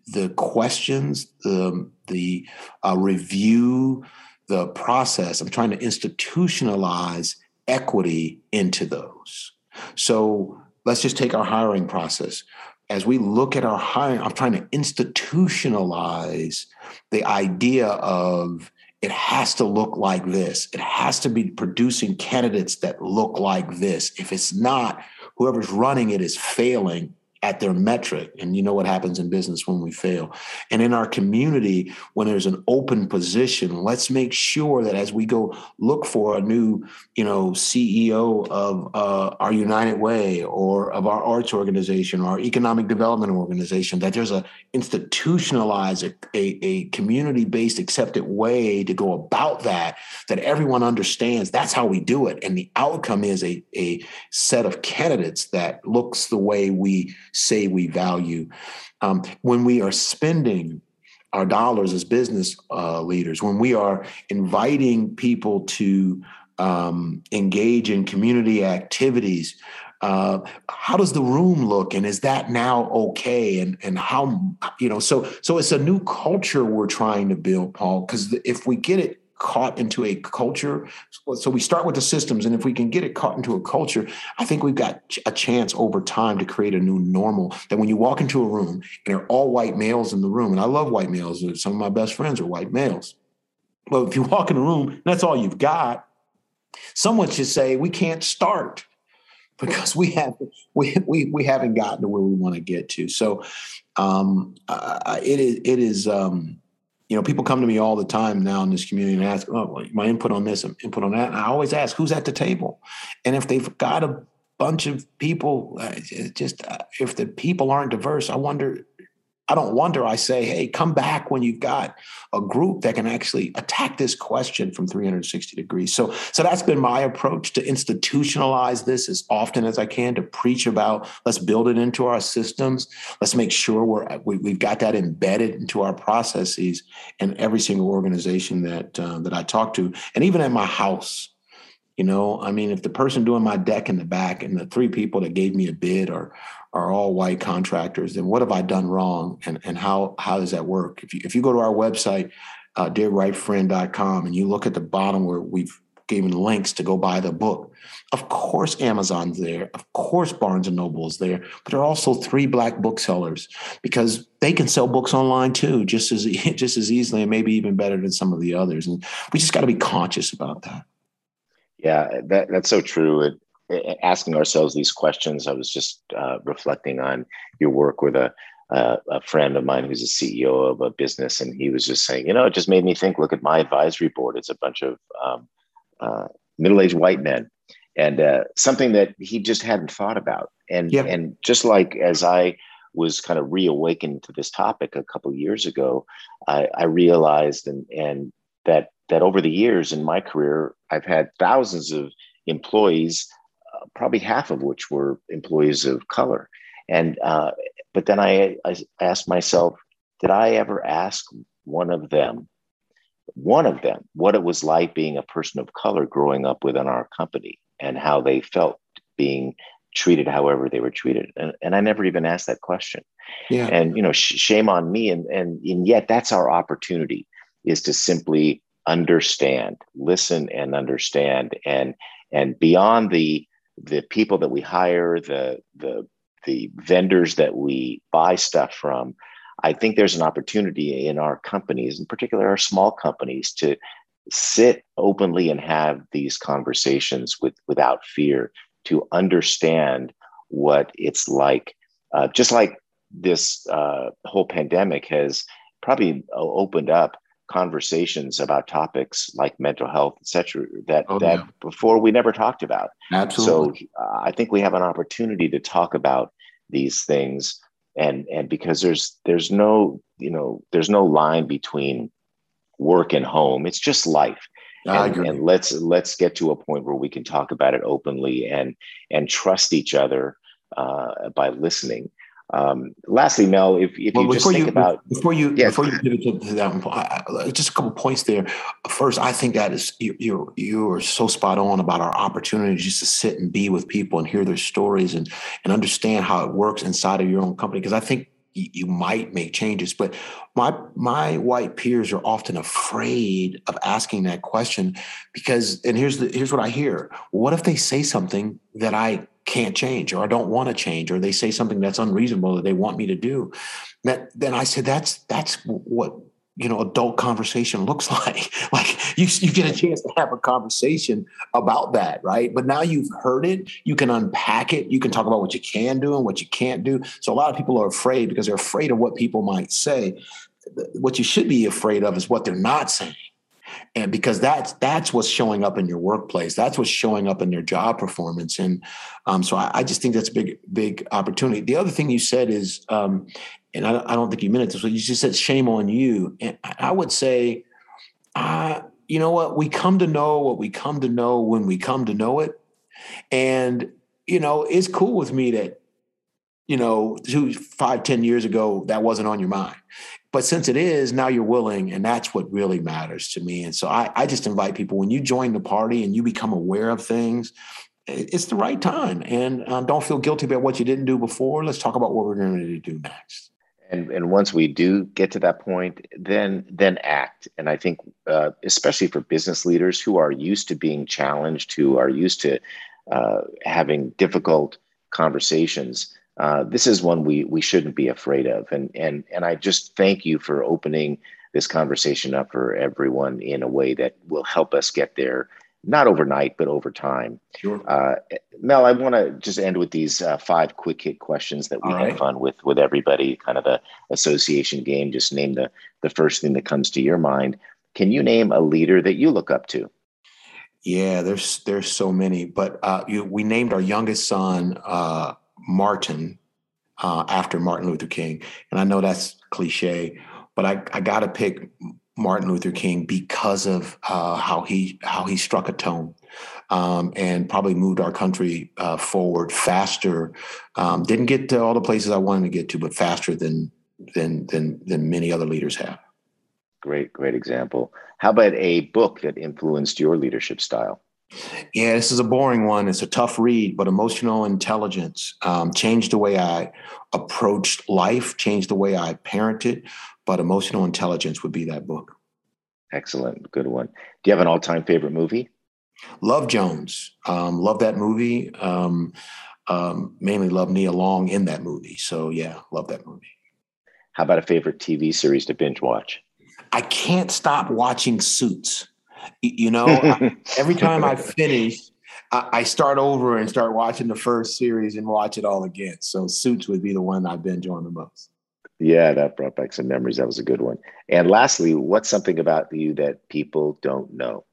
C: the questions, the the uh, review, the process. I'm trying to institutionalize equity into those. So let's just take our hiring process as we look at our hiring, I'm trying to institutionalize the idea of it has to look like this. It has to be producing candidates that look like this. If it's not, whoever's running it is failing at their metric. And you know what happens in business when we fail. And in our community, when there's an open position, let's make sure that as we go look for a new, you know, CEO of uh, our United Way or of our arts organization or our economic development organization, that there's a institutionalized, a, a, a community-based accepted way to go about that, that everyone understands that's how we do it. And the outcome is a, a set of candidates that looks the way we say we value. Um, when we are spending our dollars as business uh, leaders, when we are inviting people to um, engage in community activities, uh, how does the room look and is that now okay and and how you know so so it's a new culture we're trying to build paul because if we get it caught into a culture. So we start with the systems, and if we can get it caught into a culture, I think we've got a chance over time to create a new normal. That when you walk into a room and they're all white males in the room, and I love white males. Some of my best friends are white males. But if you walk in a room, that's all you've got. Someone should say we can't start because we have we we we haven't gotten to where we want to get to. So um, uh, it is it is um, you know, people come to me all the time now in this community and ask, oh, my input on this, input on that. And I always ask, who's at the table? And if they've got a bunch of people, uh, just uh, if the people aren't diverse, I wonder I don't wonder. I say, hey, come back when you've got a group that can actually attack this question from 360 degrees. So, so that's been my approach to institutionalize this as often as I can to preach about. Let's build it into our systems. Let's make sure we're we, we have got that embedded into our processes in every single organization that uh, that I talk to, and even at my house. You know, I mean, if the person doing my deck in the back and the three people that gave me a bid are are all white contractors, then what have I done wrong? And, and how, how does that work? If you, if you go to our website, uh, dearwhitefriend.com, and you look at the bottom where we've given links to go buy the book, of course Amazon's there. Of course Barnes and Noble is there. But there are also three black booksellers because they can sell books online too, just as just as easily and maybe even better than some of the others. And we just got to be conscious about that.
B: Yeah, that, that's so true. It, asking ourselves these questions. I was just uh, reflecting on your work with a, uh, a friend of mine who's a CEO of a business, and he was just saying, you know, it just made me think. Look at my advisory board; it's a bunch of um, uh, middle-aged white men, and uh, something that he just hadn't thought about. And yeah. and just like as I was kind of reawakened to this topic a couple years ago, I, I realized and and that that over the years in my career, I've had thousands of employees probably half of which were employees of color. And uh, but then I, I asked myself, did I ever ask one of them, one of them, what it was like being a person of color growing up within our company and how they felt being treated however they were treated? And, and i never even asked that question. Yeah. And you know sh- shame on me. And, and and yet that's our opportunity is to simply understand listen and understand and and beyond the the people that we hire, the the the vendors that we buy stuff from, I think there's an opportunity in our companies, in particular our small companies, to sit openly and have these conversations with without fear to understand what it's like. Uh, just like this uh, whole pandemic has probably opened up conversations about topics like mental health, et cetera, that, oh, that yeah. before we never talked about.
C: Absolutely.
B: So uh, I think we have an opportunity to talk about these things and and because there's there's no you know there's no line between work and home it's just life and, and, let's let's get to a point where we can talk about it openly and and trust each other uh, by listening um, lastly, Mel, if, if well, you just think
C: you,
B: about
C: before you before you pivot to that, just a couple points there. First, I think that is you, you're you're so spot on about our opportunity just to sit and be with people and hear their stories and and understand how it works inside of your own company. Because I think you might make changes but my my white peers are often afraid of asking that question because and here's the here's what i hear what if they say something that i can't change or I don't want to change or they say something that's unreasonable that they want me to do. That then I said that's that's what you know adult conversation looks like. Like you, you get a chance to have a conversation about that right? But now you've heard it you can unpack it you can talk about what you can do and what you can't do. So a lot of people are afraid because they're afraid of what people might say. What you should be afraid of is what they're not saying and because that's that's what's showing up in your workplace. That's what's showing up in their job performance. And um, so I, I, just think that's a big big opportunity. The other thing you said is um, and I, I, don't think you meant it this way. You just said shame on you, and I would say, uh, you know what? We come to know what we come to know when we come to know it, and you know it's cool with me that you know two, five, ten years ago that wasn't on your mind, but since it is now, you're willing, and that's what really matters to me. And so I, I just invite people when you join the party and you become aware of things it's the right time. And um, don't feel guilty about what you didn't do before. Let's talk about what we're going to do next.
B: And and once we do get to that point then then act. And i think uh, especially for business leaders who are used to being challenged who are used to uh, having difficult conversations uh, this is one we we shouldn't be afraid of and and and i just thank you for opening this conversation up for everyone in a way that will help us get there not overnight, but over time.
C: Sure.
B: Uh, Mel, I want to just end with these uh, five quick hit questions that we All have right. fun with with everybody. Kind of a association game. Just name the the first thing that comes to your mind. Can you name a leader that you look up to?
C: Yeah, there's there's so many, but uh, you, we named our youngest son uh, Martin uh, after Martin Luther King, and I know that's cliche, but I, I got to pick Martin Luther King because of uh, how he how he struck a tone um, and probably moved our country uh, forward faster. Um, didn't get to all the places I wanted to get to, but faster than than than than many other leaders have.
B: Great, great example. How about a book that influenced your leadership style?
C: Yeah, this is a boring one. It's a tough read, but emotional intelligence um, changed the way I approached life, changed the way I parented, but emotional intelligence would be that book.
B: Excellent, good one. Do you have an all-time favorite movie?
C: Love Jones. Um, love that movie. Um, um, mainly love Nia Long in that movie. So yeah, love that movie.
B: How about a favorite TV series to binge watch?
C: I can't stop watching Suits. You know, I, every time I finish, I, I start over and start watching the first series and watch it all again. So Suits would be the one I binge on the most.
B: Yeah, that brought back some memories. That was a good one. And lastly, what's something about you that people don't know?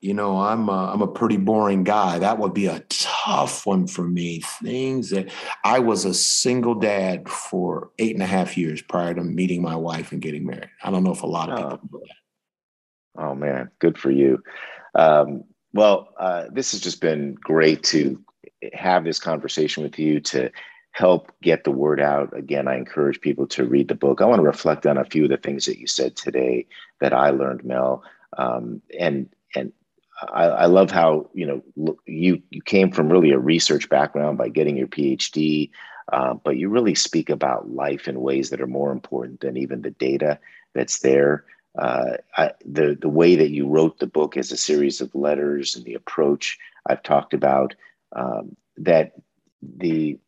C: You know, I'm a, I'm a pretty boring guy. That would be a tough one for me. Things that I was a single dad for eight and a half years prior to meeting my wife and getting married. I don't know if a lot of oh. people know that.
B: Oh man, good for you. Um, well, uh, this has just been great to have this conversation with you to help get the word out. Again, I encourage people to read the book. I want to reflect on a few of the things that you said today that I learned, Mel. Um, and and I, I, love how you know you you came from really a research background by getting your PhD, uh, but you really speak about life in ways that are more important than even the data that's there. Uh, the the way that you wrote the book as a series of letters and the approach I've talked about um, that the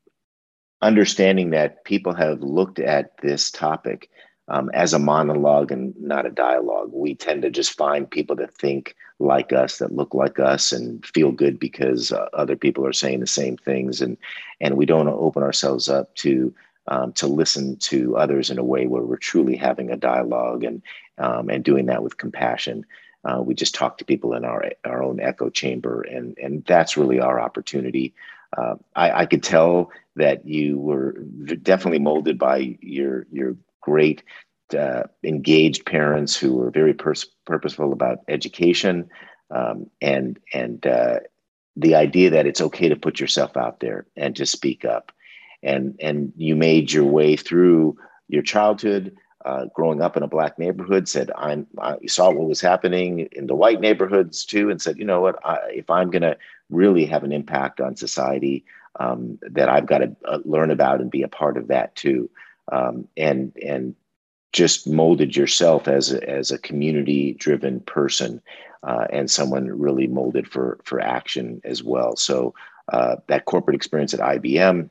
B: understanding that people have looked at this topic um, as a monologue and not a dialogue. We tend to just find people that think like us, that look like us, and feel good because uh, other people are saying the same things, and and we don't open ourselves up to um, to listen to others in a way where we're truly having a dialogue and um, and doing that with compassion. Uh, we just talk to people in our our own echo chamber, and and that's really our opportunity. Uh, I, I, could tell that you were definitely molded by your your great uh, engaged parents who were very pers- purposeful about education. Um, and and uh, the idea that it's okay to put yourself out there and to speak up. And and you made your way through your childhood uh, growing up in a black neighborhood said i'm i saw what was happening in the white neighborhoods too and said you know what I, if i'm going to really have an impact on society um, that I've got to uh, learn about and be a part of that too. Um, and and just molded yourself as a, as a community driven person uh, and someone really molded for for action as well. So uh, that corporate experience at IBM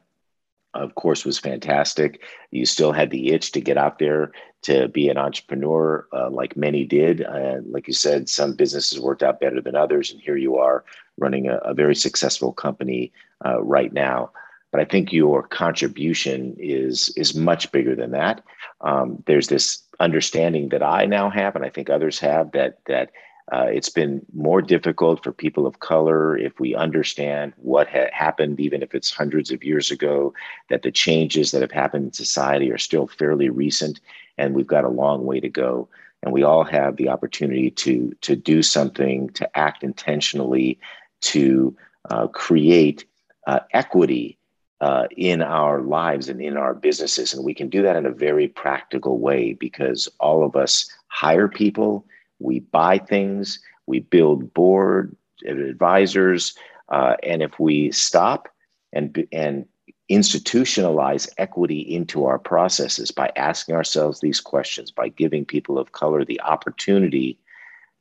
B: of course, was fantastic. You still had the itch to get out there to be an entrepreneur, uh, like many did. And like you said, some businesses worked out better than others, and here you are running a, a very successful company uh, right now. But I think your contribution is is much bigger than that. Um, there's this understanding that I now have, and I think others have that that uh, it's been more difficult for people of color if we understand what ha- happened, even if it's hundreds of years ago, that the changes that have happened in society are still fairly recent and we've got a long way to go. And we all have the opportunity to, to do something, to act intentionally, to uh, create uh, equity uh, in our lives and in our businesses. And we can do that in a very practical way because all of us hire people we buy things, we build board advisors, uh, and if we stop and and institutionalize equity into our processes by asking ourselves these questions, by giving people of color the opportunity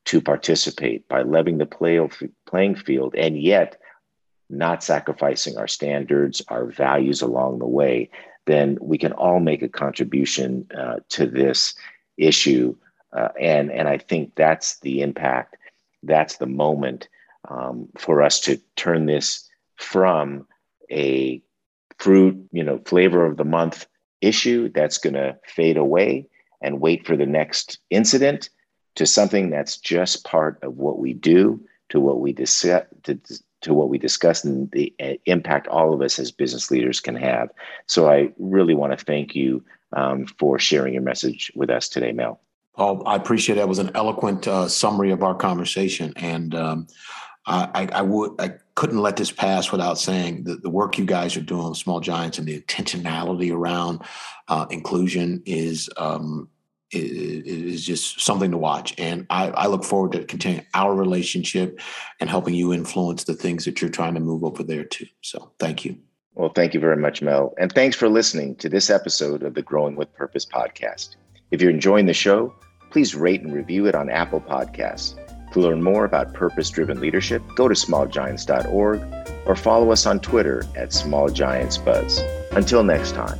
B: to participate, by leveling the play, playing field, and yet not sacrificing our standards, our values along the way, then we can all make a contribution uh, to this issue uh, and and I think that's the impact. That's the moment um, for us to turn this from a fruit, you know, flavor of the month issue that's going to fade away and wait for the next incident to something that's just part of what we do, to what we discuss, to, to what we discuss, and the uh, impact all of us as business leaders can have. So I really want to thank you um, for sharing your message with us today, Mel.
C: I appreciate that. was an eloquent uh, summary of our conversation, and um, I, I, would I couldn't let this pass without saying that the work you guys are doing with Small Giants and the intentionality around uh, inclusion is um, is just something to watch. And I, I, look forward to continuing our relationship and helping you influence the things that you're trying to move over there too. So thank you.
B: Well, thank you very much, Mel. And thanks for listening to this episode of the Growing with Purpose podcast. If you're enjoying the show, please rate and review it on Apple Podcasts. To learn more about purpose driven leadership, go to smallgiants.org or follow us on Twitter at smallgiantsbuzz. Until next time.